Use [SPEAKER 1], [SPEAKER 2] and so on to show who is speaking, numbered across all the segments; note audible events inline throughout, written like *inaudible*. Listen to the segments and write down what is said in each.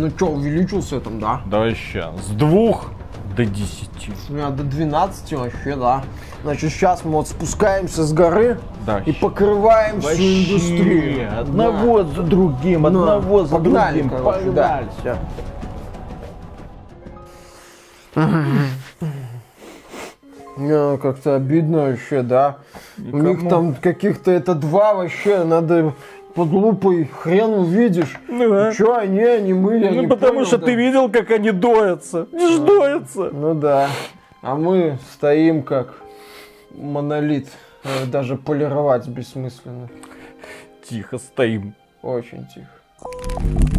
[SPEAKER 1] Ну что, увеличился там, да?
[SPEAKER 2] Да вообще, с двух до десяти.
[SPEAKER 1] У меня до 12 вообще, да. Значит, сейчас мы вот спускаемся с горы
[SPEAKER 2] Да.
[SPEAKER 1] и покрываем всю индустрию.
[SPEAKER 2] Одного за другим,
[SPEAKER 1] Да. Ну,
[SPEAKER 2] одного за
[SPEAKER 1] погнали,
[SPEAKER 2] другим.
[SPEAKER 1] короче,
[SPEAKER 2] Погнали.
[SPEAKER 1] да. Мне как-то обидно вообще, да. У них
[SPEAKER 2] Никому.
[SPEAKER 1] там каких-то это два вообще, надо под лупой хрен увидишь.
[SPEAKER 2] Ну да.
[SPEAKER 1] Че они, они мы, я
[SPEAKER 2] Ну,
[SPEAKER 1] не
[SPEAKER 2] потому
[SPEAKER 1] понял,
[SPEAKER 2] что
[SPEAKER 1] да.
[SPEAKER 2] ты видел, как они доятся. Не ж доятся.
[SPEAKER 1] Ну да. А мы стоим как монолит. Э, Даже полировать бессмысленно.
[SPEAKER 2] Тихо стоим.
[SPEAKER 1] Очень тихо.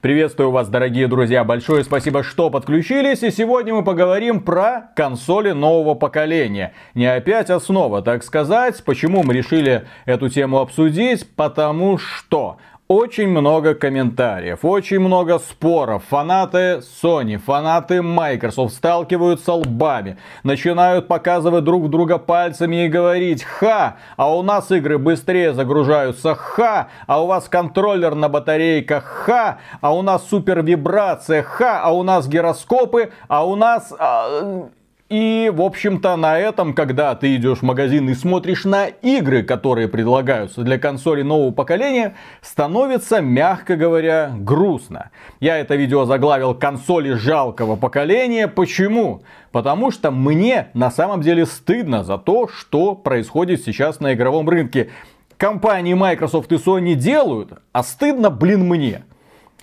[SPEAKER 2] Приветствую вас, дорогие друзья. Большое спасибо, что подключились. И сегодня мы поговорим про консоли нового поколения. Не опять основа, так сказать. Почему мы решили эту тему обсудить? Потому что очень много комментариев, очень много споров. Фанаты Sony, фанаты Microsoft сталкиваются лбами, начинают показывать друг друга пальцами и говорить «Ха! А у нас игры быстрее загружаются, ха! А у вас контроллер на батарейках, ха! А у нас супер вибрация, ха! А у нас гироскопы, а у нас...» а, и, в общем-то, на этом, когда ты идешь в магазин и смотришь на игры, которые предлагаются для консоли нового поколения, становится, мягко говоря, грустно. Я это видео заглавил «Консоли жалкого поколения». Почему? Потому что мне на самом деле стыдно за то, что происходит сейчас на игровом рынке. Компании Microsoft и Sony делают, а стыдно, блин, мне.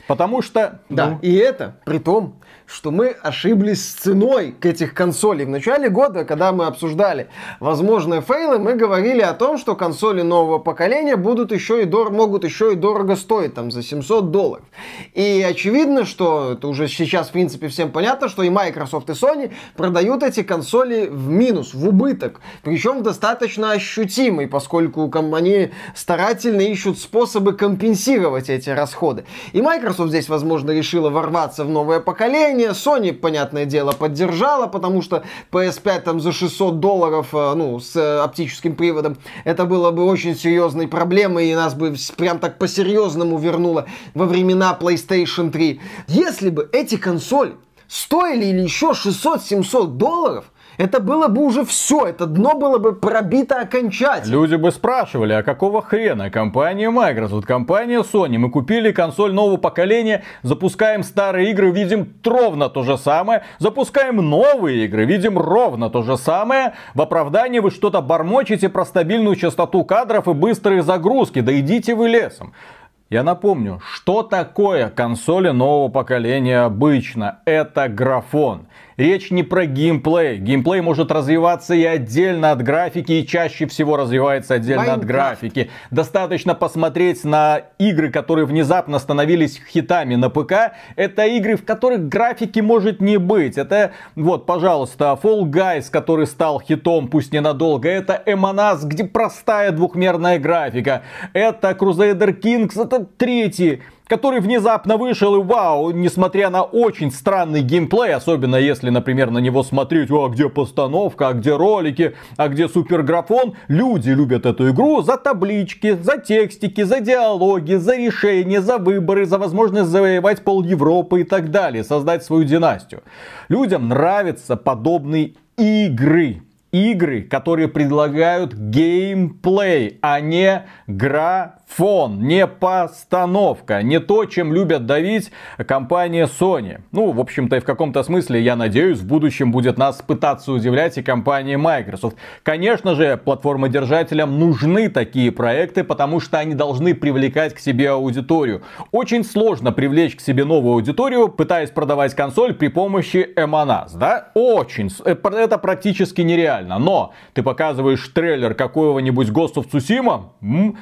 [SPEAKER 2] Потому что...
[SPEAKER 1] Да,
[SPEAKER 2] ну,
[SPEAKER 1] и это при том, что мы ошиблись с ценой к этих консолей. В начале года, когда мы обсуждали возможные фейлы, мы говорили о том, что консоли нового поколения будут еще и дор- могут еще и дорого стоить, там, за 700 долларов. И очевидно, что это уже сейчас, в принципе, всем понятно, что и Microsoft, и Sony продают эти консоли в минус, в убыток. Причем достаточно ощутимый, поскольку они старательно ищут способы компенсировать эти расходы. И Microsoft здесь, возможно, решила ворваться в новое поколение. Sony, понятное дело, поддержала, потому что PS5 там за 600 долларов, э, ну, с э, оптическим приводом, это было бы очень серьезной проблемой, и нас бы прям так по-серьезному вернуло во времена PlayStation 3. Если бы эти консоли стоили или еще 600-700 долларов, это было бы уже все, это дно было бы пробито окончательно.
[SPEAKER 2] Люди бы спрашивали, а какого хрена компания Microsoft, компания Sony, мы купили консоль нового поколения, запускаем старые игры, видим ровно то же самое, запускаем новые игры, видим ровно то же самое, в оправдании вы что-то бормочете про стабильную частоту кадров и быстрые загрузки, да идите вы лесом. Я напомню, что такое консоли нового поколения обычно? Это графон. Речь не про геймплей. Геймплей может развиваться и отдельно от графики, и чаще всего развивается отдельно от
[SPEAKER 1] Майнкрафт.
[SPEAKER 2] графики. Достаточно посмотреть на игры, которые внезапно становились хитами на ПК. Это игры, в которых графики может не быть. Это, вот, пожалуйста, Fall Guys, который стал хитом, пусть ненадолго. Это Эмонас, где простая двухмерная графика. Это Crusader Kings, это третий который внезапно вышел и вау, несмотря на очень странный геймплей, особенно если, например, на него смотреть, а где постановка, а где ролики, а где суперграфон, люди любят эту игру за таблички, за текстики, за диалоги, за решения, за выборы, за возможность завоевать пол Европы и так далее, создать свою династию. Людям нравятся подобные игры. Игры, которые предлагают геймплей, а не графон, не постановка, не то, чем любят давить компания Sony. Ну, в общем-то, и в каком-то смысле, я надеюсь, в будущем будет нас пытаться удивлять и компания Microsoft. Конечно же, платформодержателям нужны такие проекты, потому что они должны привлекать к себе аудиторию. Очень сложно привлечь к себе новую аудиторию, пытаясь продавать консоль при помощи Эмонас, да? Очень. э, Это практически нереально. Но ты показываешь трейлер какого-нибудь Ghost of Tsushima, м,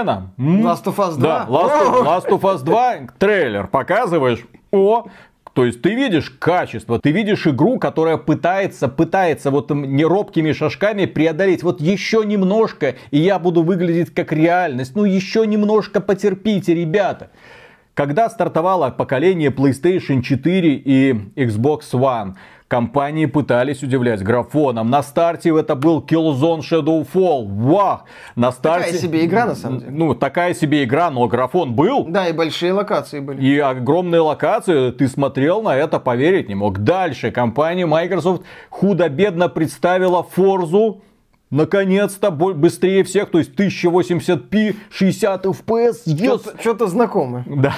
[SPEAKER 2] Спайдермена, м,
[SPEAKER 1] Last of Us 2.
[SPEAKER 2] да, Last of, Last of Us 2, трейлер показываешь, о, то есть ты видишь качество, ты видишь игру, которая пытается, пытается вот неробкими шажками преодолеть вот еще немножко, и я буду выглядеть как реальность. Ну еще немножко потерпите, ребята. Когда стартовало поколение PlayStation 4 и Xbox One, Компании пытались удивлять графоном. На старте это был Killzone Shadowfall. Вах! На старте...
[SPEAKER 1] Такая себе игра, на самом деле.
[SPEAKER 2] Ну, такая себе игра, но графон был.
[SPEAKER 1] Да, и большие локации были.
[SPEAKER 2] И огромные локации. Ты смотрел на это, поверить не мог. Дальше компания Microsoft худо-бедно представила Forza Наконец-то быстрее всех, то есть 1080p, 60 FPS,
[SPEAKER 1] yes. Что-то знакомое.
[SPEAKER 2] Да.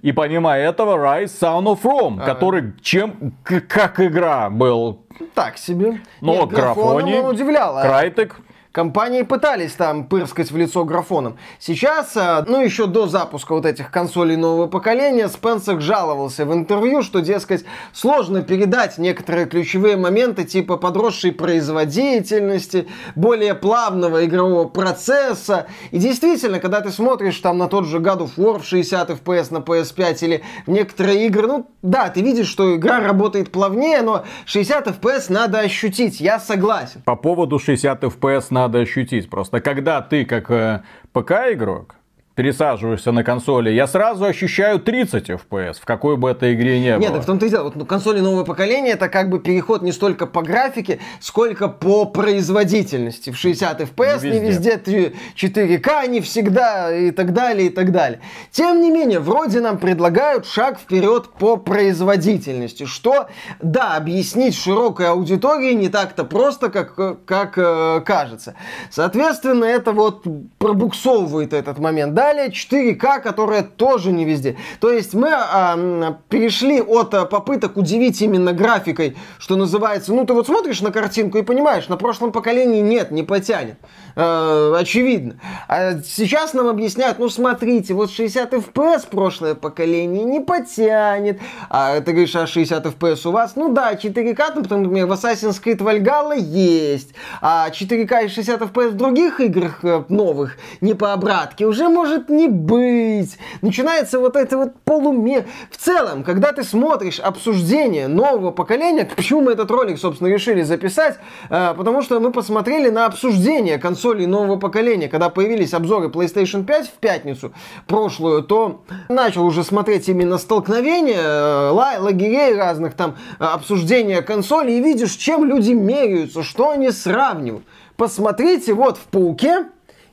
[SPEAKER 2] И помимо этого Rise Sound of Rome, а. который чем, как игра был.
[SPEAKER 1] Так себе.
[SPEAKER 2] Но Нет, графоне,
[SPEAKER 1] он удивлял.
[SPEAKER 2] А Крайтек
[SPEAKER 1] Компании пытались там пырскать в лицо графоном. Сейчас, э, ну еще до запуска вот этих консолей нового поколения, Спенсер жаловался в интервью, что, дескать, сложно передать некоторые ключевые моменты типа подросшей производительности, более плавного игрового процесса. И действительно, когда ты смотришь там на тот же God of War в 60 FPS на PS5 или в некоторые игры, ну да, ты видишь, что игра работает плавнее, но 60 FPS надо ощутить, я согласен.
[SPEAKER 2] По поводу 60 FPS на надо ощутить. Просто когда ты как э, ПК-игрок, пересаживаешься на консоли, я сразу ощущаю 30 FPS, в какой бы этой игре не было.
[SPEAKER 1] Нет, так в том-то и дело. Вот, ну, консоли нового поколения это как бы переход не столько по графике, сколько по производительности. В 60 FPS не везде, не везде 4К, не всегда и так далее, и так далее. Тем не менее, вроде нам предлагают шаг вперед по производительности, что, да, объяснить широкой аудитории не так-то просто, как, как э, кажется. Соответственно, это вот пробуксовывает этот момент. Далее 4К, которая тоже не везде. То есть мы а, перешли от а, попыток удивить именно графикой, что называется, ну ты вот смотришь на картинку и понимаешь, на прошлом поколении нет, не потянет. Э, очевидно. А сейчас нам объясняют, ну смотрите, вот 60 FPS прошлое поколение не потянет. А ты говоришь, а 60 FPS у вас? Ну да, 4К, там, например, в Assassin's Creed Valhalla есть. А 4К и 60 FPS в других играх э, новых, не по обратке, уже может не быть. Начинается вот это вот полуме. В целом, когда ты смотришь обсуждение нового поколения, почему мы этот ролик, собственно, решили записать? Э, потому что мы посмотрели на обсуждение консоли консолей нового поколения, когда появились обзоры PlayStation 5 в пятницу прошлую, то начал уже смотреть именно столкновения, э, лагерей разных, там, обсуждения консолей, и видишь, чем люди меряются, что они сравнивают. Посмотрите, вот в Пауке,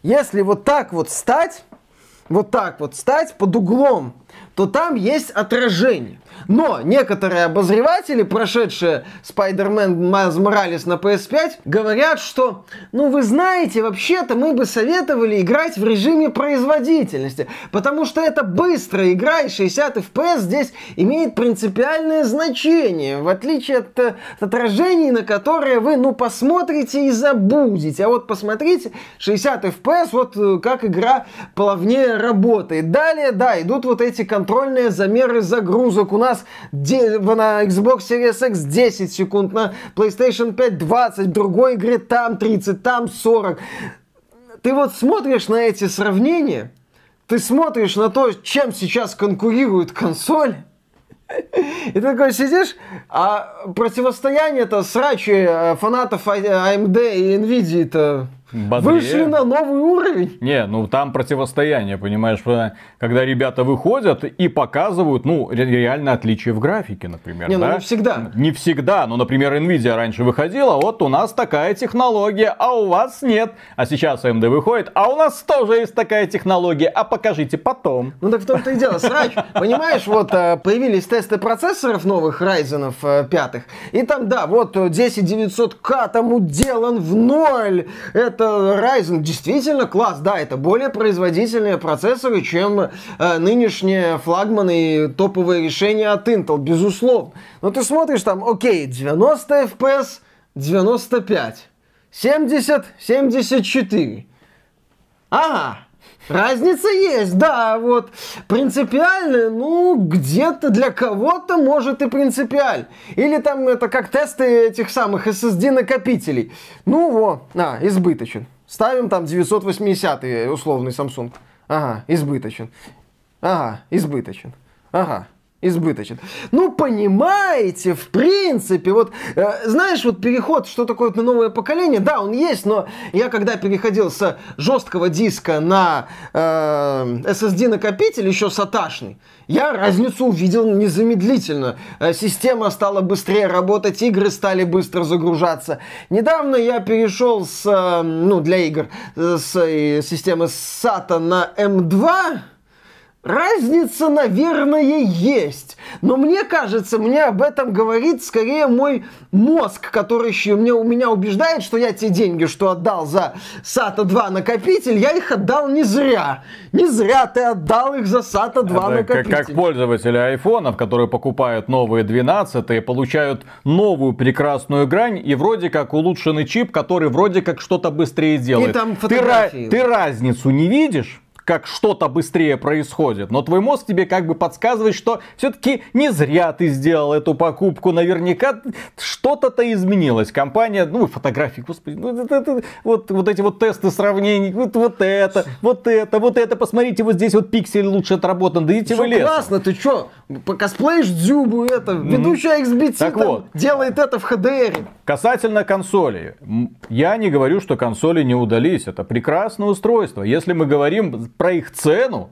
[SPEAKER 1] если вот так вот стать, вот так вот стать под углом, то там есть отражение. Но некоторые обозреватели, прошедшие Spider-Man Miles Morales на PS5, говорят, что, ну вы знаете, вообще-то мы бы советовали играть в режиме производительности, потому что это быстрая игра, и 60 FPS здесь имеет принципиальное значение, в отличие от, от отражений, на которые вы, ну, посмотрите и забудете. А вот посмотрите, 60 FPS, вот э, как игра плавнее работает. Далее, да, идут вот эти контрольные замеры загрузок. У нас на Xbox Series X 10 секунд, на PlayStation 5 20, в другой игре там 30, там 40. Ты вот смотришь на эти сравнения, ты смотришь на то, чем сейчас конкурирует консоль, *laughs* и ты такой сидишь, а противостояние-то срачи э, фанатов AMD и Nvidia-то Бодрее. Вышли на новый уровень.
[SPEAKER 2] Не, ну там противостояние, понимаешь, когда ребята выходят и показывают, ну, реально отличие в графике, например.
[SPEAKER 1] Не,
[SPEAKER 2] ну
[SPEAKER 1] да? не всегда.
[SPEAKER 2] Не всегда, но, например, Nvidia раньше выходила, вот у нас такая технология, а у вас нет. А сейчас AMD выходит, а у нас тоже есть такая технология, а покажите потом.
[SPEAKER 1] Ну так в том-то и дело, срач. Понимаешь, вот э, появились тесты процессоров новых Ryzen э, пятых, и там, да, вот 10900K там уделан в ноль. Это это Ryzen действительно класс, да, это более производительные процессоры, чем э, нынешние флагманы и топовые решения от Intel, безусловно. Но ты смотришь там, окей, 90 FPS, 95, 70, 74. Ага, Разница есть, да, вот. Принципиально, ну, где-то для кого-то может и принципиаль. Или там это как тесты этих самых SSD накопителей. Ну, во, а, избыточен. Ставим там 980 условный Samsung. Ага, избыточен. Ага, избыточен. Ага, избыточен. Ну, понимаете, в принципе, вот, э, знаешь, вот переход, что такое на новое поколение, да, он есть, но я когда переходил с жесткого диска на э, SSD-накопитель, еще саташный, я разницу увидел незамедлительно. Э, система стала быстрее работать, игры стали быстро загружаться. Недавно я перешел с, э, ну, для игр, э, с э, системы SATA на M2, Разница, наверное, есть. Но мне кажется, мне об этом говорит скорее мой мозг, который еще меня, у меня убеждает, что я те деньги, что отдал за SATA 2 накопитель, я их отдал не зря. Не зря ты отдал их за SATA 2 Это накопитель.
[SPEAKER 2] Как, как пользователи айфонов, которые покупают новые 12 получают новую прекрасную грань и вроде как улучшенный чип, который вроде как что-то быстрее делает. И
[SPEAKER 1] там фотографии.
[SPEAKER 2] Ты, ты разницу не видишь? Как что-то быстрее происходит, но твой мозг тебе как бы подсказывает, что все-таки не зря ты сделал эту покупку, наверняка что-то-то изменилось. Компания, ну, фотографии, господи, ну, это, это, вот, вот эти вот тесты сравнений, вот, вот это, вот это, вот это, посмотрите, вот здесь вот пиксель лучше отработан, да идите вы лесом.
[SPEAKER 1] классно, ты что, косплеишь Дзюбу, это, ведущая XBT так там, вот. делает это в HDR.
[SPEAKER 2] Касательно консоли, я не говорю, что консоли не удались, это прекрасное устройство. Если мы говорим про их цену,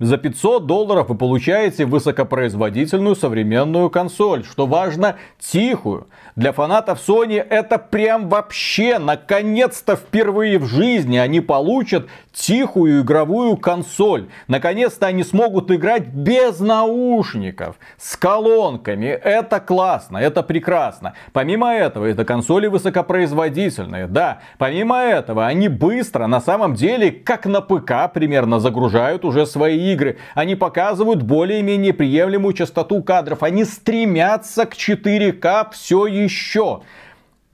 [SPEAKER 2] за 500 долларов вы получаете высокопроизводительную современную консоль. Что важно, тихую. Для фанатов Sony это прям вообще, наконец-то впервые в жизни они получат тихую игровую консоль. Наконец-то они смогут играть без наушников, с колонками. Это классно, это прекрасно. Помимо этого, это консоли высокопроизводительные. Да, помимо этого, они быстро, на самом деле, как на ПК примерно, загружают уже свои игры. Они показывают более-менее приемлемую частоту кадров. Они стремятся к 4К все еще.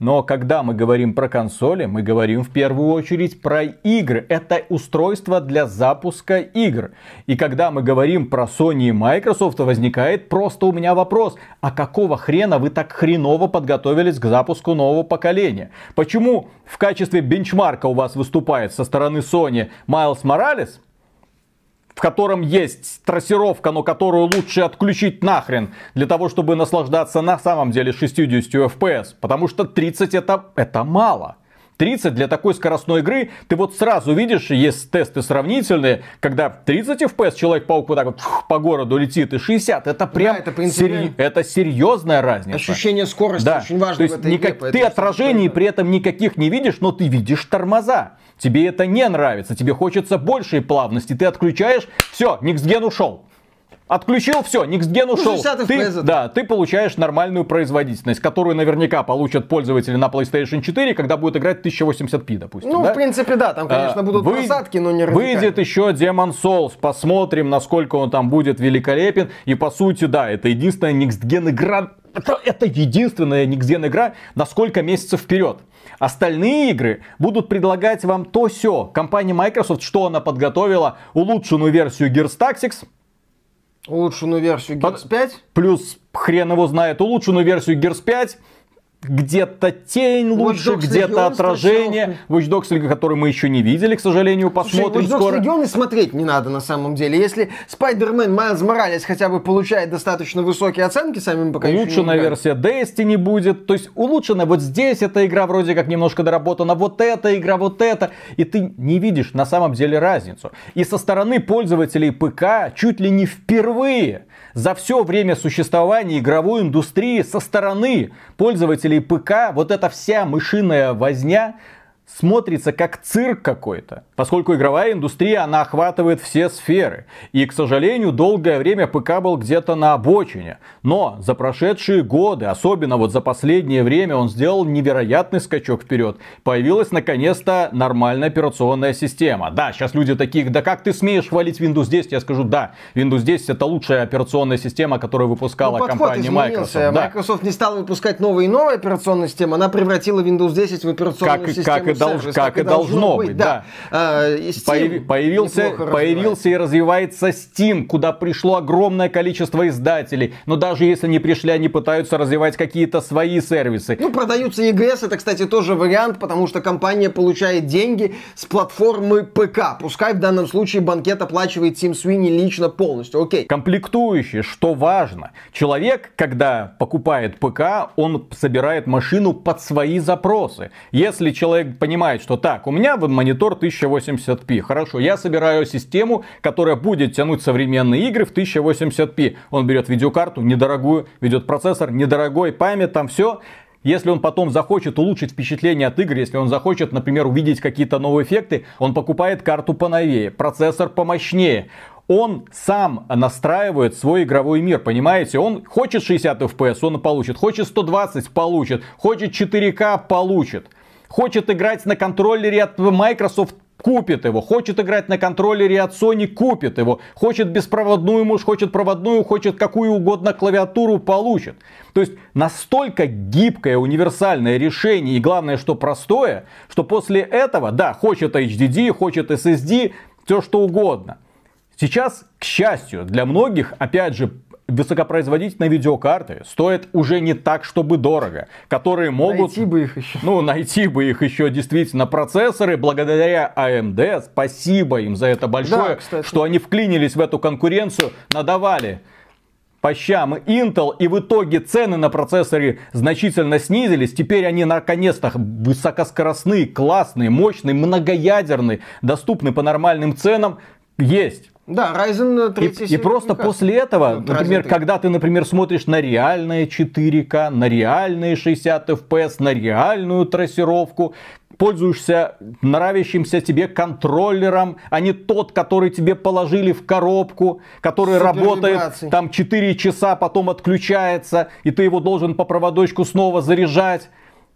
[SPEAKER 2] Но когда мы говорим про консоли, мы говорим в первую очередь про игры. Это устройство для запуска игр. И когда мы говорим про Sony и Microsoft, возникает просто у меня вопрос. А какого хрена вы так хреново подготовились к запуску нового поколения? Почему в качестве бенчмарка у вас выступает со стороны Sony Майлз Моралес? В котором есть трассировка, но которую лучше отключить нахрен, для того, чтобы наслаждаться на самом деле 60 FPS. Потому что 30 это, это мало. 30 для такой скоростной игры, ты вот сразу видишь, есть тесты сравнительные, когда 30 FPS Человек-паук вот так вот по городу летит, и 60, это прям, да, это, сери... это серьезная разница.
[SPEAKER 1] Ощущение скорости да. очень важно
[SPEAKER 2] То есть в этой никак... игре, Ты отражений при этом никаких не видишь, но ты видишь тормоза. Тебе это не нравится, тебе хочется большей плавности, ты отключаешь, все, Никсген ушел. Отключил, все, Никсген ушел. Ты, да, ты получаешь нормальную производительность, которую наверняка получат пользователи на PlayStation 4, когда будет играть 1080p, допустим.
[SPEAKER 1] Ну,
[SPEAKER 2] да?
[SPEAKER 1] в принципе, да, там, конечно, а, будут Вы... просадки, но не
[SPEAKER 2] Выйдет еще Demon Souls, посмотрим, насколько он там будет великолепен. И по сути, да, это единственная Никсген игра, это, это единственная Никсген игра на сколько месяцев вперед. Остальные игры будут предлагать вам то все. Компания Microsoft, что она подготовила? Улучшенную версию Gears Tactics,
[SPEAKER 1] Улучшенную версию Gears 5.
[SPEAKER 2] Плюс хрен его знает улучшенную версию Gears 5 где-то тень лучше, где-то отражение. Watch Dogs Legion, который мы еще не видели, к сожалению, посмотрим Слушай, Watch Dogs скоро.
[SPEAKER 1] Legion и смотреть не надо на самом деле. Если Spider-Man Miles Morales хотя бы получает достаточно высокие оценки, сами мы пока
[SPEAKER 2] Улучшенная версия Destiny будет. То есть улучшенная вот здесь эта игра вроде как немножко доработана, вот эта игра, вот эта. И ты не видишь на самом деле разницу. И со стороны пользователей ПК чуть ли не впервые за все время существования игровой индустрии со стороны пользователей ПК вот эта вся мышиная возня смотрится как цирк какой-то, поскольку игровая индустрия, она охватывает все сферы. И, к сожалению, долгое время ПК был где-то на обочине. Но за прошедшие годы, особенно вот за последнее время, он сделал невероятный скачок вперед. Появилась наконец-то нормальная операционная система. Да, сейчас люди такие, да как ты смеешь хвалить Windows 10? Я скажу, да, Windows 10 это лучшая операционная система, которую выпускала ну, компания Microsoft. Да.
[SPEAKER 1] Microsoft не стала выпускать новые и новые операционные системы, она превратила Windows 10 в операционную
[SPEAKER 2] как,
[SPEAKER 1] систему
[SPEAKER 2] как и долж, как, как и должно быть. быть да. Да. А, Steam появился, появился и развивается Steam, куда пришло огромное количество издателей. Но даже если не пришли, они пытаются развивать какие-то свои сервисы.
[SPEAKER 1] Ну, продаются EGS, это, кстати, тоже вариант, потому что компания получает деньги с платформы ПК. Пускай в данном случае банкет оплачивает Тим Свини лично полностью. Окей.
[SPEAKER 2] Комплектующие, что важно. Человек, когда покупает ПК, он собирает машину под свои запросы. Если человек понимает, что так, у меня монитор 1080p, хорошо, я собираю систему, которая будет тянуть современные игры в 1080p. Он берет видеокарту недорогую, ведет процессор недорогой, память, там все. Если он потом захочет улучшить впечатление от игры, если он захочет, например, увидеть какие-то новые эффекты, он покупает карту поновее, процессор помощнее. Он сам настраивает свой игровой мир, понимаете? Он хочет 60 FPS, он получит. Хочет 120, получит. Хочет 4К, получит. Хочет играть на контроллере от Microsoft, купит его. Хочет играть на контроллере от Sony, купит его. Хочет беспроводную мышь, хочет проводную, хочет какую угодно клавиатуру, получит. То есть настолько гибкое, универсальное решение и главное, что простое, что после этого, да, хочет HDD, хочет SSD, все что угодно. Сейчас, к счастью, для многих, опять же, высокопроизводительные видеокарты стоят уже не так, чтобы дорого, которые могут...
[SPEAKER 1] Найти бы их еще.
[SPEAKER 2] Ну, найти бы их еще действительно процессоры, благодаря AMD, спасибо им за это большое, да, что они вклинились в эту конкуренцию, надавали по щам Intel, и в итоге цены на процессоры значительно снизились. Теперь они наконец-то высокоскоростные, классные, мощные, многоядерные, доступны по нормальным ценам. Есть.
[SPEAKER 1] Да, Ryzen 3
[SPEAKER 2] И, и просто после этого, ну, например, когда ты, например, смотришь на реальные 4К, на реальные 60 FPS, на реальную трассировку, пользуешься нравящимся тебе контроллером, а не тот, который тебе положили в коробку, который Супер работает вибрации. там 4 часа, потом отключается, и ты его должен по проводочку снова заряжать.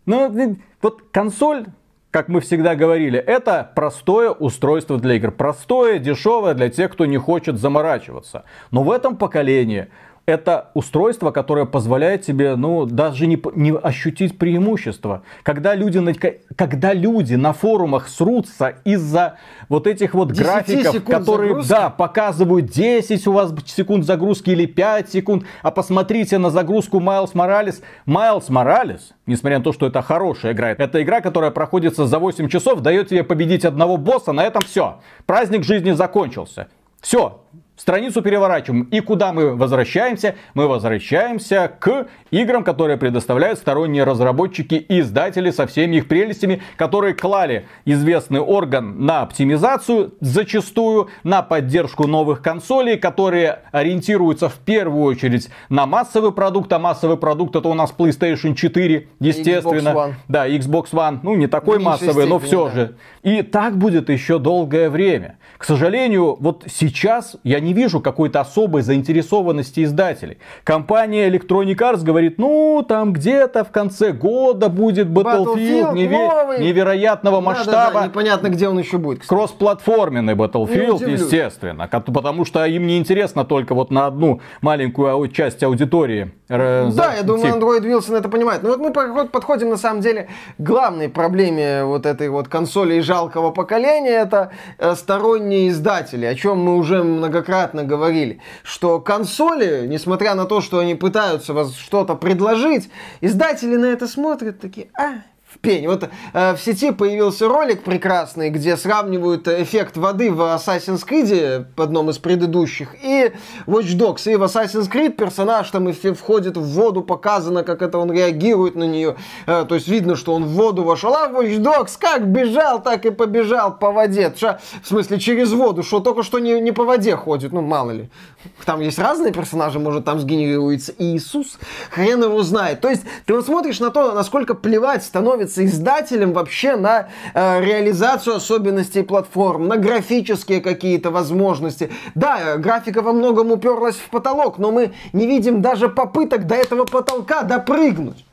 [SPEAKER 2] Ну, вот консоль как мы всегда говорили, это простое устройство для игр. Простое, дешевое для тех, кто не хочет заморачиваться. Но в этом поколении это устройство, которое позволяет тебе, ну, даже не, не ощутить преимущество. Когда люди, на, когда люди на форумах срутся из-за вот этих вот графиков, которые, загрузки. да, показывают 10 у вас секунд загрузки или 5 секунд, а посмотрите на загрузку Miles Morales. Miles Morales, несмотря на то, что это хорошая игра, это игра, которая проходится за 8 часов, дает тебе победить одного босса, на этом все. Праздник жизни закончился. Все, Страницу переворачиваем. И куда мы возвращаемся? Мы возвращаемся к играм, которые предоставляют сторонние разработчики и издатели со всеми их прелестями, которые клали известный орган на оптимизацию, зачастую на поддержку новых консолей, которые ориентируются в первую очередь на массовый продукт, а массовый продукт это у нас PlayStation 4, естественно. Xbox One. Да, Xbox One, ну не такой массовый, степени, но все да. же. И так будет еще долгое время. К сожалению, вот сейчас я не вижу какой-то особой заинтересованности издателей. Компания Electronic Arts говорит, ну, там где-то в конце года будет Battlefield, Battlefield неве- невероятного масштаба. Да, да,
[SPEAKER 1] непонятно, где он еще будет.
[SPEAKER 2] Кроссплатформенный Battlefield, естественно. Потому что им не интересно только вот на одну маленькую часть аудитории.
[SPEAKER 1] Да, я думаю, Android Wilson это понимает. Но вот мы подходим на самом деле к главной проблеме вот этой вот консоли жалкого поколения. Это э, сторонние издатели, о чем мы уже многократно говорили. Что консоли, несмотря на то, что они пытаются вас что-то предложить, издатели на это смотрят такие, а, в пень. Вот э, в сети появился ролик прекрасный, где сравнивают эффект воды в Assassin's Creed, в одном из предыдущих, и Watch Dogs. И в Assassin's Creed персонаж там входит в воду, показано, как это он реагирует на нее. Э, то есть видно, что он в воду вошел. А Watch Dogs как бежал, так и побежал по воде. Ша, в смысле, через воду, что только что не, не по воде ходит, ну мало ли. Там есть разные персонажи, может там сгенерируется Иисус, хрен его знает. То есть ты вот смотришь на то, насколько плевать становится становится издателем вообще на э, реализацию особенностей платформ, на графические какие-то возможности. Да, графика во многом уперлась в потолок, но мы не видим даже попыток до этого потолка допрыгнуть.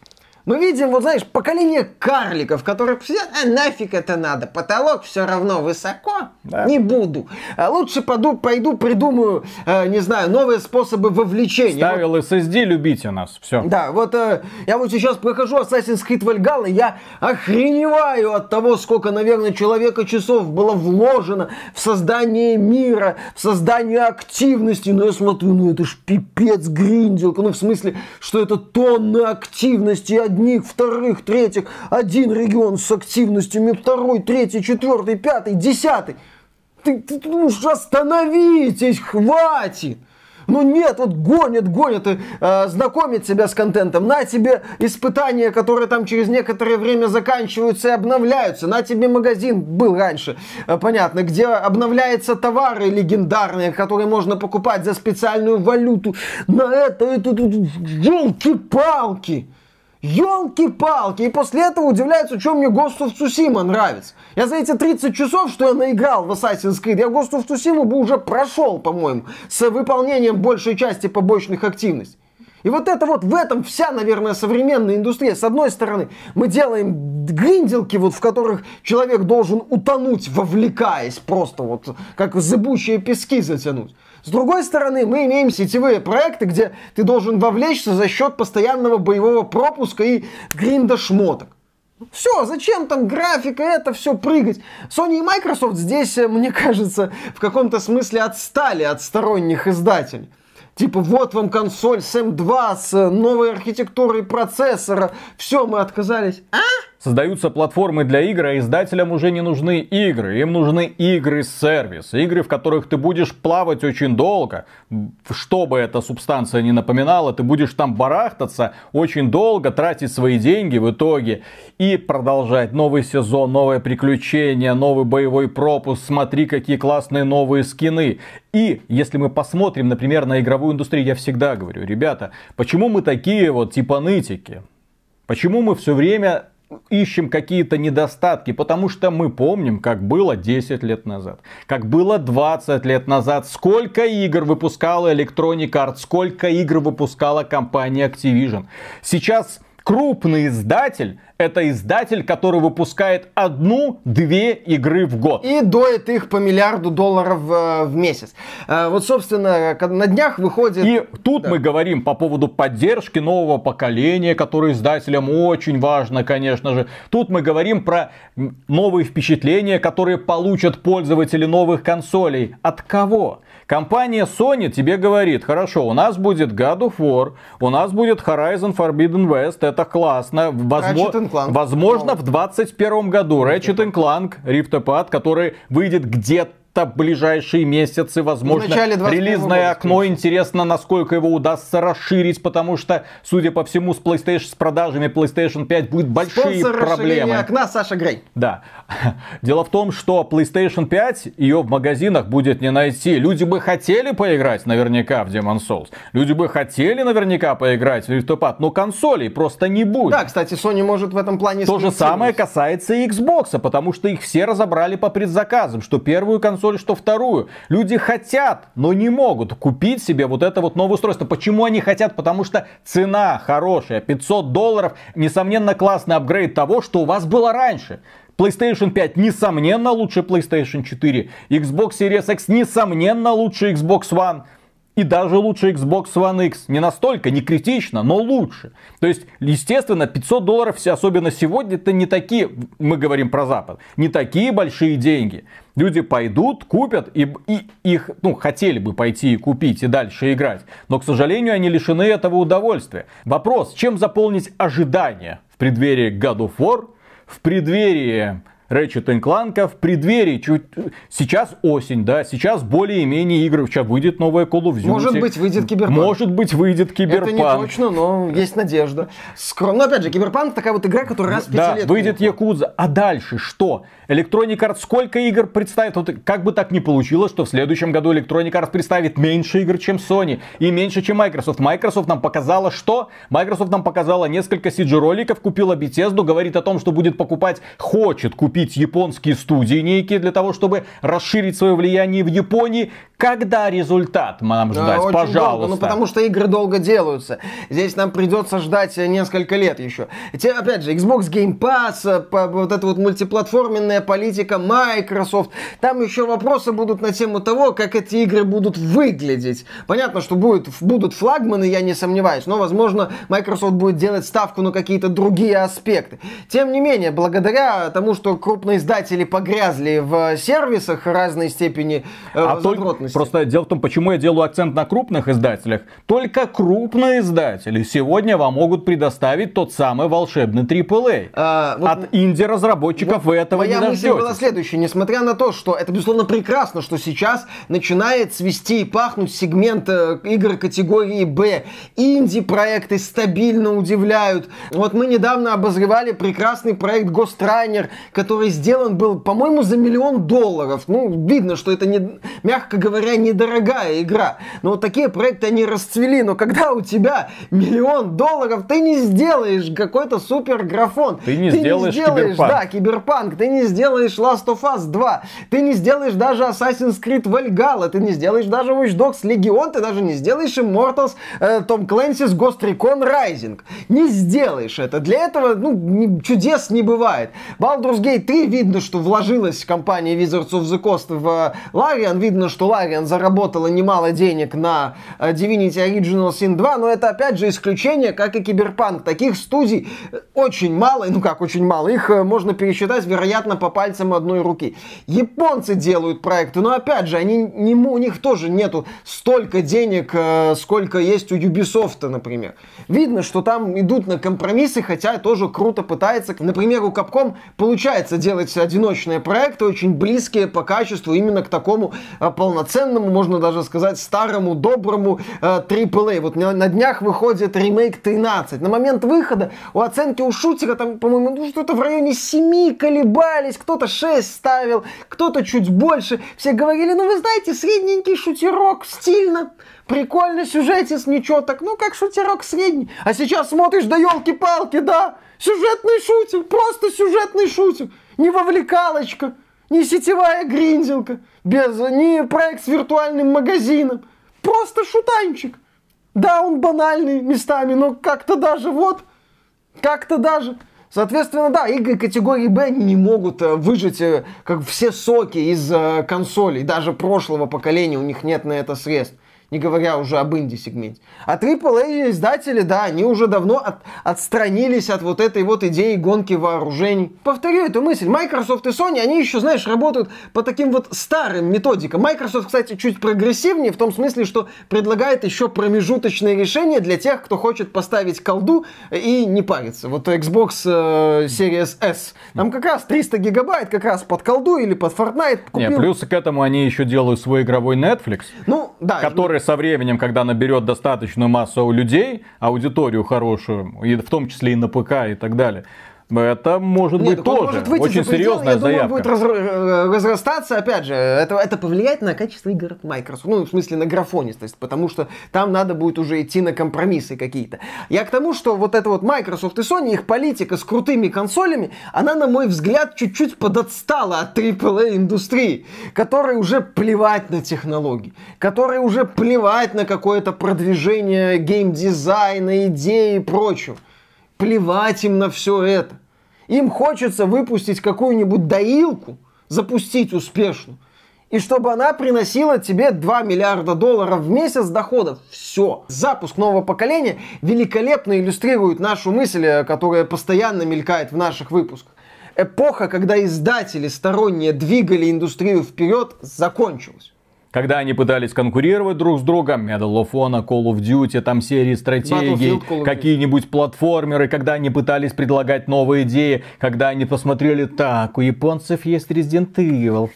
[SPEAKER 1] Мы видим, вот знаешь, поколение карликов, которые все, а нафиг это надо, потолок все равно высоко, да. не буду. А лучше пойду, пойду придумаю, э, не знаю, новые способы вовлечения.
[SPEAKER 2] Ставил вот. SSD, любите нас, все.
[SPEAKER 1] Да, вот э, я вот сейчас прохожу Assassin's Creed Valhalla, я охреневаю от того, сколько, наверное, человека часов было вложено в создание мира, в создание активности. Но я смотрю, ну это ж пипец гринделка, ну в смысле, что это тонны активности, одних, вторых, третьих, один регион с активностями, второй, третий, четвертый, пятый, десятый. Ты, ты, ты уж остановитесь, хватит! Ну нет, вот гонят, гонят, и, э, знакомят себя с контентом. На тебе испытания, которые там через некоторое время заканчиваются и обновляются. На тебе магазин был раньше, э, понятно, где обновляются товары легендарные, которые можно покупать за специальную валюту. На это, это, это елки-палки. Елки-палки! И после этого удивляются, что мне Ghost of Tsushima нравится. Я за эти 30 часов, что я наиграл в Assassin's Creed, я Ghost of Tsushima бы уже прошел, по-моему, с выполнением большей части побочных активностей. И вот это вот, в этом вся, наверное, современная индустрия. С одной стороны, мы делаем гринделки, вот, в которых человек должен утонуть, вовлекаясь просто, вот, как зыбучие пески затянуть. С другой стороны, мы имеем сетевые проекты, где ты должен вовлечься за счет постоянного боевого пропуска и гринда шмоток. Все, зачем там графика, это все прыгать? Sony и Microsoft здесь, э, мне *laughs* кажется, в каком-то смысле отстали от сторонних издателей. Типа, вот вам консоль с M2 с новой архитектурой процессора. Все, мы отказались. А?
[SPEAKER 2] Создаются платформы для игр, а издателям уже не нужны игры. Им нужны игры-сервис. Игры, в которых ты будешь плавать очень долго. Что бы эта субстанция не напоминала, ты будешь там барахтаться очень долго, тратить свои деньги в итоге. И продолжать новый сезон, новое приключение, новый боевой пропуск. Смотри, какие классные новые скины. И если мы посмотрим, например, на игровую индустрию, я всегда говорю, ребята, почему мы такие вот типа нытики? Почему мы все время ищем какие-то недостатки, потому что мы помним, как было 10 лет назад, как было 20 лет назад, сколько игр выпускала Electronic Arts, сколько игр выпускала компания Activision. Сейчас крупный издатель это издатель, который выпускает одну-две игры в год.
[SPEAKER 1] И доит их по миллиарду долларов э, в месяц. Э, вот, собственно, на днях выходит...
[SPEAKER 2] И тут да. мы говорим по поводу поддержки нового поколения, которое издателям очень важно, конечно же. Тут мы говорим про новые впечатления, которые получат пользователи новых консолей. От кого? Компания Sony тебе говорит, хорошо, у нас будет God of War, у нас будет Horizon Forbidden West, это классно. Возможно, возможно в 2021 году Ratchet Clank Rift Apart, который выйдет где-то в ближайшие месяцы, возможно, релизное окно. Интересно, насколько его удастся расширить, потому что, судя по всему, с PlayStation, с продажами PlayStation 5 будет большие Спонсор проблемы.
[SPEAKER 1] окна Саша Грей.
[SPEAKER 2] Да. *laughs* Дело в том, что PlayStation 5 ее в магазинах будет не найти. Люди бы хотели поиграть наверняка в Demon Souls. Люди бы хотели наверняка поиграть в Rift но консолей просто не будет.
[SPEAKER 1] Да, кстати, Sony может в этом плане...
[SPEAKER 2] То же самое касается и Xbox, потому что их все разобрали по предзаказам, что первую консоль консоль, что вторую. Люди хотят, но не могут купить себе вот это вот новое устройство. Почему они хотят? Потому что цена хорошая. 500 долларов, несомненно, классный апгрейд того, что у вас было раньше. PlayStation 5 несомненно лучше PlayStation 4. Xbox Series X несомненно лучше Xbox One и даже лучше Xbox One X. Не настолько, не критично, но лучше. То есть, естественно, 500 долларов, особенно сегодня, это не такие, мы говорим про Запад, не такие большие деньги. Люди пойдут, купят, и, и их, ну, хотели бы пойти и купить и дальше играть. Но, к сожалению, они лишены этого удовольствия. Вопрос, чем заполнить ожидания в преддверии God of War, в преддверии Ratchet Clank в преддверии. Чуть... Сейчас осень, да, сейчас более-менее игры. Сейчас выйдет новая Call of Duty.
[SPEAKER 1] Может быть, выйдет Киберпанк.
[SPEAKER 2] Может быть, выйдет Киберпанк. Это
[SPEAKER 1] не точно, но есть надежда. Скоро. Но опять же, Киберпанк такая вот игра, которая раз в
[SPEAKER 2] да,
[SPEAKER 1] лет.
[SPEAKER 2] выйдет Якудза. А дальше что? Electronic Arts сколько игр представит? Вот как бы так ни получилось, что в следующем году Electronic Arts представит меньше игр, чем Sony. И меньше, чем Microsoft. Microsoft нам показала что? Microsoft нам показала несколько CG роликов, купила Bethesda, говорит о том, что будет покупать, хочет купить купить японские студии некие для того, чтобы расширить свое влияние в Японии. Когда результат нам ждать?
[SPEAKER 1] Очень
[SPEAKER 2] Пожалуйста.
[SPEAKER 1] Долго, ну потому что игры долго делаются. Здесь нам придется ждать несколько лет еще. Те, опять же, Xbox Game Pass, вот эта вот мультиплатформенная политика Microsoft. Там еще вопросы будут на тему того, как эти игры будут выглядеть. Понятно, что будет, будут флагманы, я не сомневаюсь, но, возможно, Microsoft будет делать ставку на какие-то другие аспекты. Тем не менее, благодаря тому, что крупные издатели погрязли в сервисах разной степени
[SPEAKER 2] э, а задротности, Просто дело в том, почему я делаю акцент на крупных издателях. Только крупные издатели сегодня вам могут предоставить тот самый волшебный AAA. А, вот, От инди-разработчиков вот этого
[SPEAKER 1] моя
[SPEAKER 2] не
[SPEAKER 1] дождетесь. мысль была следующая. Несмотря на то, что это, безусловно, прекрасно, что сейчас начинает свести и пахнуть сегмент э, игр категории Б. Инди-проекты стабильно удивляют. Вот мы недавно обозревали прекрасный проект Ghost Runner, который сделан был, по-моему, за миллион долларов. Ну, видно, что это, не, мягко говоря, говоря, недорогая игра. Но вот такие проекты, они расцвели. Но когда у тебя миллион долларов, ты не сделаешь какой-то супер графон.
[SPEAKER 2] Ты не ты сделаешь, не сделаешь киберпанк.
[SPEAKER 1] Да, киберпанк. Ты не сделаешь Last of Us 2. Ты не сделаешь даже Assassin's Creed Valhalla. Ты не сделаешь даже Watch Dogs Legion. Ты даже не сделаешь Immortals э, Tom Clancy's Ghost Recon Rising. Не сделаешь это. Для этого ну, чудес не бывает. Baldur's Gate 3 видно, что вложилась компания Wizards of the Coast в Larian. Видно, что Larian заработала немало денег на э, Divinity Original Sin 2, но это опять же исключение, как и Киберпанк. Таких студий э, очень мало, ну как очень мало, их э, можно пересчитать, вероятно, по пальцам одной руки. Японцы делают проекты, но опять же, они, не, у них тоже нету столько денег, сколько есть у Ubisoft, например. Видно, что там идут на компромиссы, хотя тоже круто пытается. Например, у Capcom получается делать одиночные проекты, очень близкие по качеству именно к такому полноценному полноценному, можно даже сказать, старому, доброму э, AAA. Вот на, на днях выходит ремейк 13. На момент выхода у оценки у шутера там, по-моему, ну, что-то в районе 7 колебались, кто-то 6 ставил, кто-то чуть больше. Все говорили, ну вы знаете, средненький шутерок, стильно, прикольно, сюжетец, ничего так, ну как шутерок средний. А сейчас смотришь, да елки-палки, да, сюжетный шутер, просто сюжетный шутер, не вовлекалочка не сетевая гринделка, без, не проект с виртуальным магазином. Просто шутанчик. Да, он банальный местами, но как-то даже вот, как-то даже. Соответственно, да, игры категории Б не могут э, выжить э, как все соки из э, консолей, даже прошлого поколения, у них нет на это средств не говоря уже об инди-сегменте. А AAA издатели, да, они уже давно от, отстранились от вот этой вот идеи гонки вооружений. Повторю эту мысль, Microsoft и Sony, они еще, знаешь, работают по таким вот старым методикам. Microsoft, кстати, чуть прогрессивнее в том смысле, что предлагает еще промежуточные решения для тех, кто хочет поставить колду и не париться. Вот Xbox э, Series S, там как раз 300 гигабайт, как раз под колду или под Fortnite
[SPEAKER 2] купил. Не, плюс к этому они еще делают свой игровой Netflix, ну, да, который со временем, когда наберет достаточную массу людей, аудиторию хорошую, и в том числе и на ПК и так далее, это может Нет, быть тоже может очень серьезная я заявка.
[SPEAKER 1] Думаю, будет раз, э, разрастаться, опять же, это, это повлияет на качество игр от Microsoft, ну, в смысле, на графонистость, потому что там надо будет уже идти на компромиссы какие-то. Я к тому, что вот это вот Microsoft и Sony, их политика с крутыми консолями, она, на мой взгляд, чуть-чуть подотстала от AAA индустрии, которой уже плевать на технологии, которой уже плевать на какое-то продвижение геймдизайна, идеи и прочего. Плевать им на все это. Им хочется выпустить какую-нибудь доилку, запустить успешно, и чтобы она приносила тебе 2 миллиарда долларов в месяц доходов. Все. Запуск нового поколения великолепно иллюстрирует нашу мысль, э, которая постоянно мелькает в наших выпусках. Эпоха, когда издатели сторонние двигали индустрию вперед, закончилась.
[SPEAKER 2] Когда они пытались конкурировать друг с другом, Medal of Honor, Call of Duty, там серии стратегий, какие-нибудь платформеры, когда они пытались предлагать новые идеи, когда они посмотрели, так, у японцев есть Resident Evil.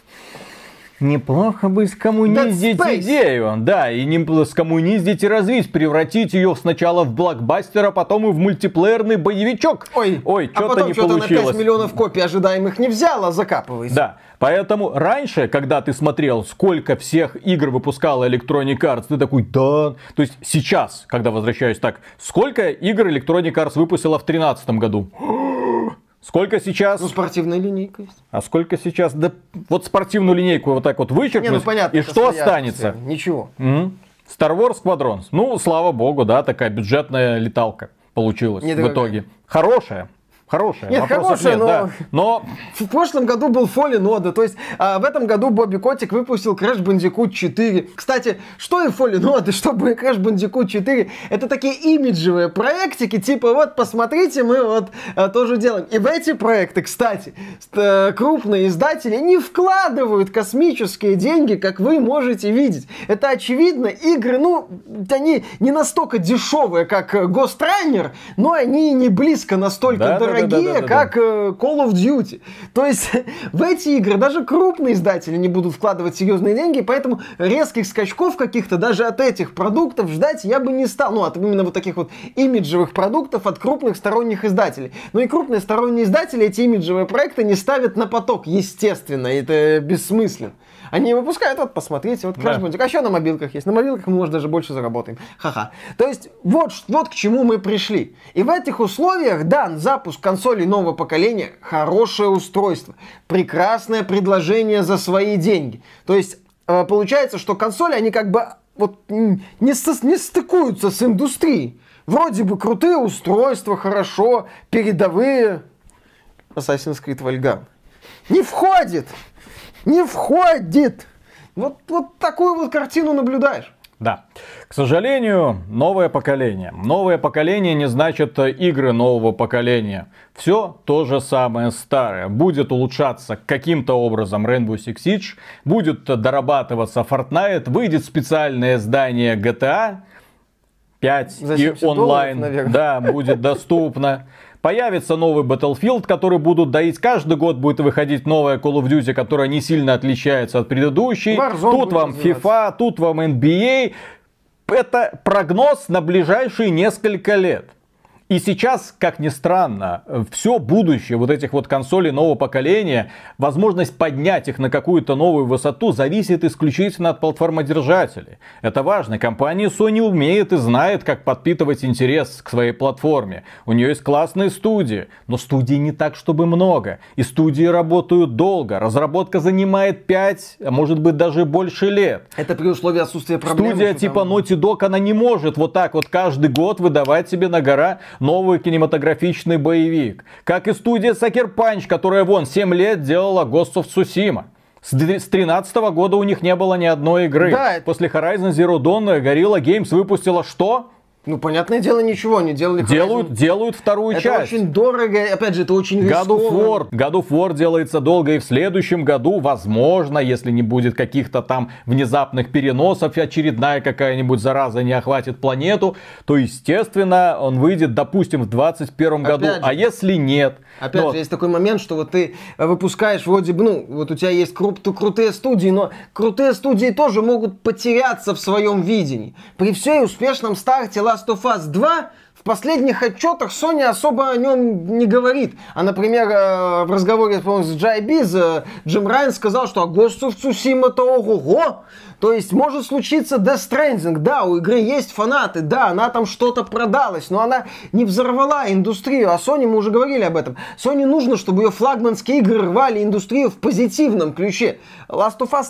[SPEAKER 2] Неплохо бы скоммуниздить идею, да, и не скоммуниздить и развить, превратить ее сначала в блокбастер, а потом и в мультиплеерный боевичок.
[SPEAKER 1] Ой, Ой а что-то не что получилось. на 5 миллионов копий ожидаемых не взяла, закапывайся.
[SPEAKER 2] Да, поэтому раньше, когда ты смотрел, сколько всех игр выпускала Electronic Arts, ты такой, да, то есть сейчас, когда возвращаюсь так, сколько игр Electronic Arts выпустила в 2013 году? Сколько сейчас?
[SPEAKER 1] Ну, спортивная линейка есть.
[SPEAKER 2] А сколько сейчас? Да вот спортивную линейку вот так вот вычеркнуть. Не, ну понятно. И что останется?
[SPEAKER 1] Ничего.
[SPEAKER 2] Угу. Star Wars Squadrons. Ну, слава богу, да, такая бюджетная леталка получилась не в итоге. Хорошая. Хорошая.
[SPEAKER 1] Нет, хорошая, нет, но... Да. но... *laughs* В прошлом году был Фоли Нода, то есть а, в этом году Бобби Котик выпустил Crash Bandicoot 4. Кстати, что и Фоли Нода, что и Crash Bandicoot 4, это такие имиджевые проектики, типа вот посмотрите, мы вот а, тоже делаем. И в эти проекты, кстати, э, крупные издатели не вкладывают космические деньги, как вы можете видеть. Это очевидно, игры, ну, они не настолько дешевые, как Ghost Runner, но они не близко настолько да, дорогие дорогие, как э, Call of Duty. То есть *laughs* в эти игры даже крупные издатели не будут вкладывать серьезные деньги, поэтому резких скачков каких-то даже от этих продуктов ждать я бы не стал. Ну, от именно вот таких вот имиджевых продуктов от крупных сторонних издателей. Но и крупные сторонние издатели эти имиджевые проекты не ставят на поток, естественно, это бессмысленно. Они выпускают, вот, посмотрите, вот Crash Bandicoot. А еще на мобилках есть. На мобилках мы, может, даже больше заработаем. Ха-ха. То есть, вот, вот к чему мы пришли. И в этих условиях, да, запуск консолей нового поколения – хорошее устройство. Прекрасное предложение за свои деньги. То есть, э, получается, что консоли, они как бы вот не, со, не стыкуются с индустрией. Вроде бы крутые устройства, хорошо, передовые. Assassin's Creed Valhalla. Не входит! Не входит. Вот, вот такую вот картину наблюдаешь.
[SPEAKER 2] Да. К сожалению, новое поколение. Новое поколение не значит игры нового поколения. Все то же самое старое. Будет улучшаться каким-то образом Rainbow Six Siege, будет дорабатываться Fortnite, выйдет специальное издание GTA 5 и онлайн. Долларов, да, будет доступно. Появится новый Battlefield, который будут доить. Каждый год будет выходить новая Call of Duty, которая не сильно отличается от предыдущей. Warzone тут вам FIFA, тут вам NBA. Это прогноз на ближайшие несколько лет. И сейчас, как ни странно, все будущее вот этих вот консолей нового поколения, возможность поднять их на какую-то новую высоту зависит исключительно от платформодержателей. Это важно. Компания Sony умеет и знает, как подпитывать интерес к своей платформе. У нее есть классные студии, но студий не так, чтобы много. И студии работают долго. Разработка занимает 5, а может быть даже больше лет.
[SPEAKER 1] Это при условии отсутствия проблем.
[SPEAKER 2] Студия типа. Naughty Dog, она не может вот так вот каждый год выдавать себе на гора новый кинематографичный боевик. Как и студия Sucker Punch, которая вон 7 лет делала Ghost of Tsushima. С 2013 года у них не было ни одной игры. Да, После Horizon Zero Dawn Gorilla Games выпустила что?
[SPEAKER 1] Ну, понятное дело, ничего не делали.
[SPEAKER 2] Делают, делают вторую
[SPEAKER 1] это
[SPEAKER 2] часть.
[SPEAKER 1] Это очень дорого, опять же, это очень God
[SPEAKER 2] of War. God of War делается долго, и в следующем году, возможно, если не будет каких-то там внезапных переносов, и очередная какая-нибудь зараза не охватит планету, то, естественно, он выйдет, допустим, в 2021 году. Же, а если нет?
[SPEAKER 1] Опять но... же, есть такой момент, что вот ты выпускаешь вроде бы, ну, вот у тебя есть крут, крутые студии, но крутые студии тоже могут потеряться в своем видении. При всей успешном старте Last of Us 2 в последних отчетах Sony особо о нем не говорит. А, например, э, в разговоре с Джай э, Джим Райан сказал, что а Ghost of Tsushima-то ого-го, то есть может случиться Death Stranding, да, у игры есть фанаты, да, она там что-то продалась, но она не взорвала индустрию, а Sony, мы уже говорили об этом, Sony нужно, чтобы ее флагманские игры рвали индустрию в позитивном ключе. Last of Us,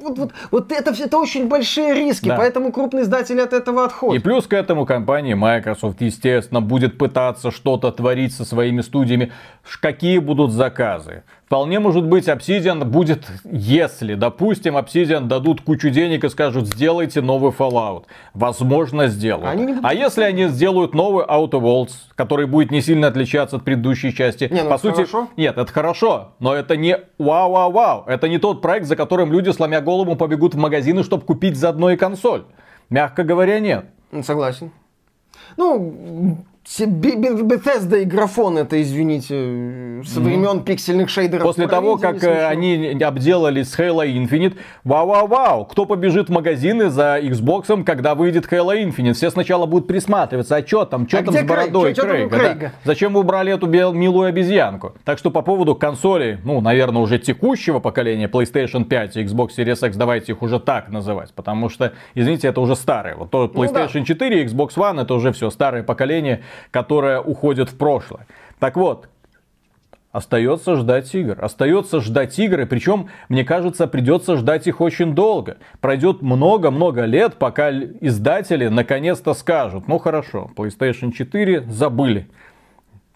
[SPEAKER 1] вот, вот, вот это, это очень большие риски, да. поэтому крупные издатели от этого отходят.
[SPEAKER 2] И плюс к этому компания Microsoft, естественно, будет пытаться что-то творить со своими студиями. Какие будут заказы? Вполне может быть, Obsidian будет, если, допустим, Obsidian дадут кучу денег и скажут, сделайте новый Fallout. Возможно, сделают. Они а если они сделают новый Outer Worlds, который будет не сильно отличаться от предыдущей части?
[SPEAKER 1] Не, ну по сути, хорошо.
[SPEAKER 2] Нет, это хорошо, но это не вау-вау-вау. Это не тот проект, за которым люди, сломя голову, побегут в магазины, чтобы купить заодно и консоль. Мягко говоря, нет.
[SPEAKER 1] Согласен. Ну, Bethesda и графон это, извините, со времен пиксельных шейдеров.
[SPEAKER 2] После того, как э, они обделали с Halo Infinite, вау-вау-вау, кто побежит в магазины за Xbox, когда выйдет Halo Infinite? Все сначала будут присматриваться, а что там, что а там с бородой Крейг? Крейга? Крейга? Да? Зачем вы убрали эту милую обезьянку? Так что по поводу консолей, ну, наверное, уже текущего поколения PlayStation 5 и Xbox Series X, давайте их уже так называть, потому что, извините, это уже старые. Вот то PlayStation ну, да. 4 и Xbox One это уже все старое поколение, которая уходит в прошлое. Так вот, Остается ждать игр. Остается ждать игры, причем, мне кажется, придется ждать их очень долго. Пройдет много-много лет, пока издатели наконец-то скажут, ну хорошо, PlayStation 4 забыли.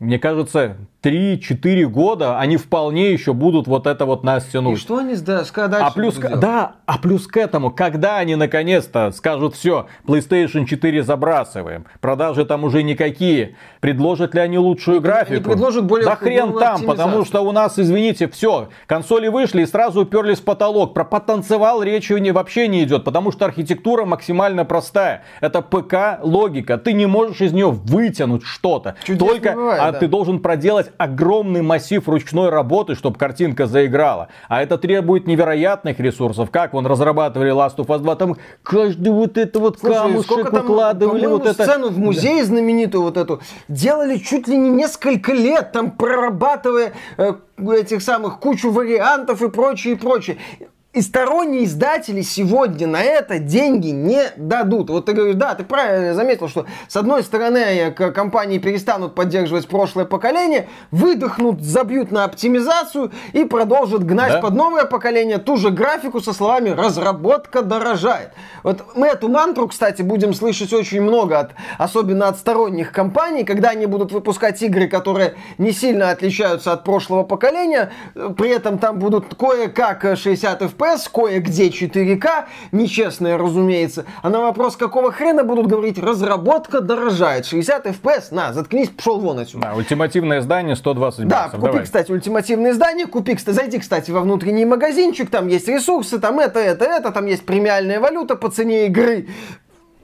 [SPEAKER 2] Мне кажется, 3-4 года они вполне еще будут вот это вот нас тянуть.
[SPEAKER 1] И что они да, дальше
[SPEAKER 2] а плюс, к, да, а плюс к этому, когда они наконец-то скажут все, PlayStation 4 забрасываем, продажи там уже никакие, предложат ли они лучшую графику? Они
[SPEAKER 1] предложат более
[SPEAKER 2] Да хрен там, потому что у нас, извините, все, консоли вышли и сразу уперлись в потолок. Про потанцевал речи не, вообще не идет, потому что архитектура максимально простая. Это ПК логика, ты не можешь из нее вытянуть что-то. Только, бывает, а да. ты должен проделать сделать огромный массив ручной работы, чтобы картинка заиграла. А это требует невероятных ресурсов. Как вон разрабатывали Last of Us 2, там каждый вот это вот Слушай, камушек там, укладывали. Вот это...
[SPEAKER 1] сцену в музее да. знаменитую вот эту делали чуть ли не несколько лет, там прорабатывая э, этих самых кучу вариантов и прочее, и прочее. И сторонние издатели сегодня на это деньги не дадут. Вот ты говоришь, да, ты правильно заметил, что с одной стороны э, компании перестанут поддерживать прошлое поколение, выдохнут, забьют на оптимизацию и продолжат гнать да? под новое поколение ту же графику со словами «разработка дорожает». Вот мы эту мантру, кстати, будем слышать очень много, от, особенно от сторонних компаний, когда они будут выпускать игры, которые не сильно отличаются от прошлого поколения, при этом там будут кое-как 60 FPS, FPS, кое-где 4К, нечестное, разумеется. А на вопрос, какого хрена будут говорить, разработка дорожает. 60 FPS, на, заткнись, пошел вон отсюда.
[SPEAKER 2] Да, ультимативное издание 120
[SPEAKER 1] баксов. Да, купи, Давай. кстати, ультимативное издание, купи, кстати, зайди, кстати, во внутренний магазинчик, там есть ресурсы, там это, это, это, там есть премиальная валюта по цене игры.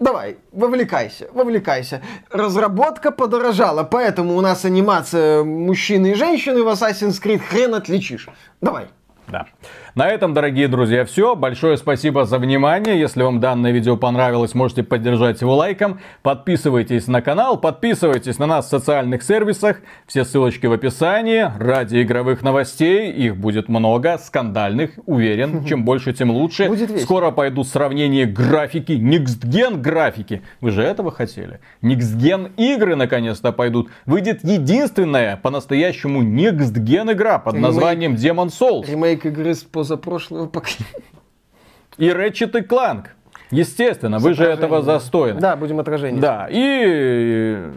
[SPEAKER 1] Давай, вовлекайся, вовлекайся. Разработка подорожала, поэтому у нас анимация мужчины и женщины в Assassin's Creed хрен отличишь. Давай.
[SPEAKER 2] Да. На этом, дорогие друзья, все. Большое спасибо за внимание. Если вам данное видео понравилось, можете поддержать его лайком. Подписывайтесь на канал, подписывайтесь на нас в социальных сервисах. Все ссылочки в описании. Ради игровых новостей, их будет много, скандальных, уверен. *laughs* Чем больше, тем лучше. Скоро пойдут сравнения графики, Gen графики. Вы же этого хотели? Gen игры наконец-то пойдут. Выйдет единственная по-настоящему Gen игра под названием Demon Souls.
[SPEAKER 1] Ремейк игры с позапрошлого поколения.
[SPEAKER 2] И Ratchet и Clank. Естественно, вы же этого застойны.
[SPEAKER 1] Да, будем отражение.
[SPEAKER 2] Да, и...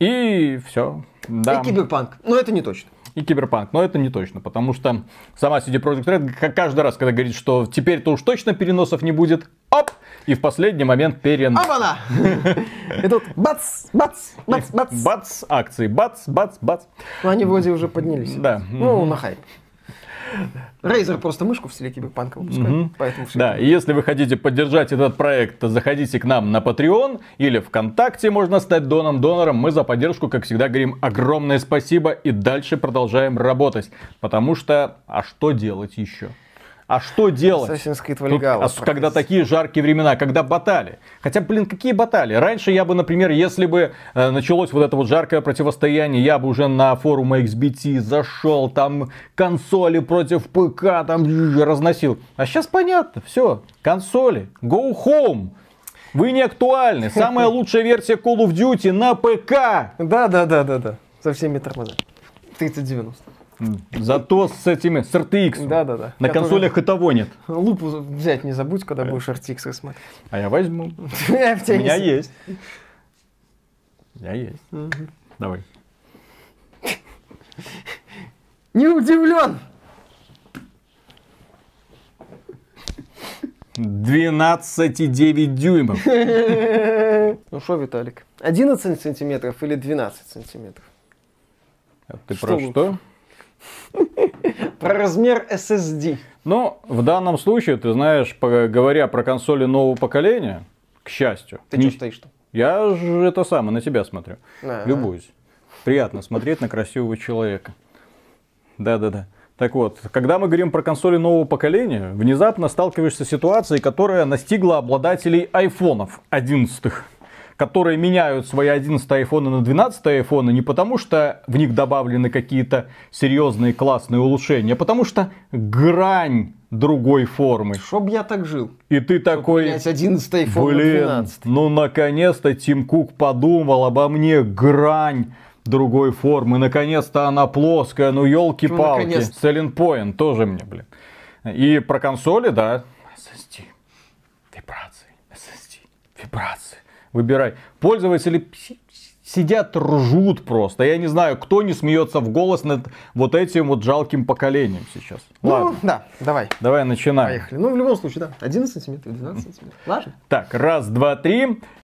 [SPEAKER 2] И все. Да.
[SPEAKER 1] И киберпанк. Но это не точно.
[SPEAKER 2] И киберпанк, но это не точно, потому что сама CD Projekt Red каждый раз, когда говорит, что теперь-то уж точно переносов не будет, оп, и в последний момент перен...
[SPEAKER 1] Опа-на! И тут бац, бац, бац, бац.
[SPEAKER 2] Бац, акции, бац, бац, бац.
[SPEAKER 1] Ну, они вроде уже поднялись.
[SPEAKER 2] Да.
[SPEAKER 1] Ну, на хайп. Рейзер просто мышку в стиле киберпанка выпускает, угу. поэтому
[SPEAKER 2] все. Да, и если вы хотите поддержать этот проект, то заходите к нам на Patreon или ВКонтакте, можно стать доном донором. Мы за поддержку, как всегда, говорим огромное спасибо и дальше продолжаем работать. Потому что, а что делать еще? А что делать?
[SPEAKER 1] Assassin's Creed Valhalla.
[SPEAKER 2] Тут, когда такие жаркие времена, когда батали. Хотя, блин, какие батали? Раньше я бы, например, если бы э, началось вот это вот жаркое противостояние, я бы уже на форум XBT зашел, там консоли против ПК, там разносил. А сейчас понятно, все, консоли, go home. Вы не актуальны. Самая *laughs* лучшая версия Call of Duty на ПК.
[SPEAKER 1] Да, да, да, да, да. Со всеми тормозами. 3090.
[SPEAKER 2] Зато с этими, с RTX.
[SPEAKER 1] Да, да, да.
[SPEAKER 2] На Который... консолях и того нет.
[SPEAKER 1] Лупу взять не забудь, когда будешь RTX смотреть.
[SPEAKER 2] А я возьму. *laughs* У меня есть. У меня есть. Давай. *laughs*
[SPEAKER 1] Не удивлен.
[SPEAKER 2] 12,9 дюймов. *laughs*
[SPEAKER 1] Ну что, Виталик, 11 сантиметров или 12 сантиметров?
[SPEAKER 2] А ты что про что? *laughs*
[SPEAKER 1] Про размер SSD.
[SPEAKER 2] Ну, в данном случае, ты знаешь, говоря про консоли нового поколения, к счастью.
[SPEAKER 1] Ты не... что стоишь-то?
[SPEAKER 2] Я же это самое, на тебя смотрю. А-а-а. Любуюсь. Приятно смотреть на красивого человека. Да-да-да. Так вот, когда мы говорим про консоли нового поколения, внезапно сталкиваешься с ситуацией, которая настигла обладателей айфонов 11 которые меняют свои 11 айфоны на 12 айфоны не потому, что в них добавлены какие-то серьезные классные улучшения, а потому что грань другой формы.
[SPEAKER 1] Чтоб я так жил.
[SPEAKER 2] И ты Чтоб такой...
[SPEAKER 1] Менять 11 iPhone
[SPEAKER 2] блин, 12. ну наконец-то Тим Кук подумал обо мне. Грань другой формы. Наконец-то она плоская, ну елки-палки.
[SPEAKER 1] наконец-то?
[SPEAKER 2] Selling Point тоже мне, блин. И про консоли, да. SSD. Вибрации. SSD. Вибрации. Выбирай. Пользователи си- сидят, ржут просто. Я не знаю, кто не смеется в голос над вот этим вот жалким поколением сейчас.
[SPEAKER 1] Ну,
[SPEAKER 2] Ладно,
[SPEAKER 1] да, давай.
[SPEAKER 2] давай начинаем.
[SPEAKER 1] Поехали. Ну, в любом случае, да. 11 сантиметров, 12 сантиметров. Ладно.
[SPEAKER 2] Так, раз, два, три.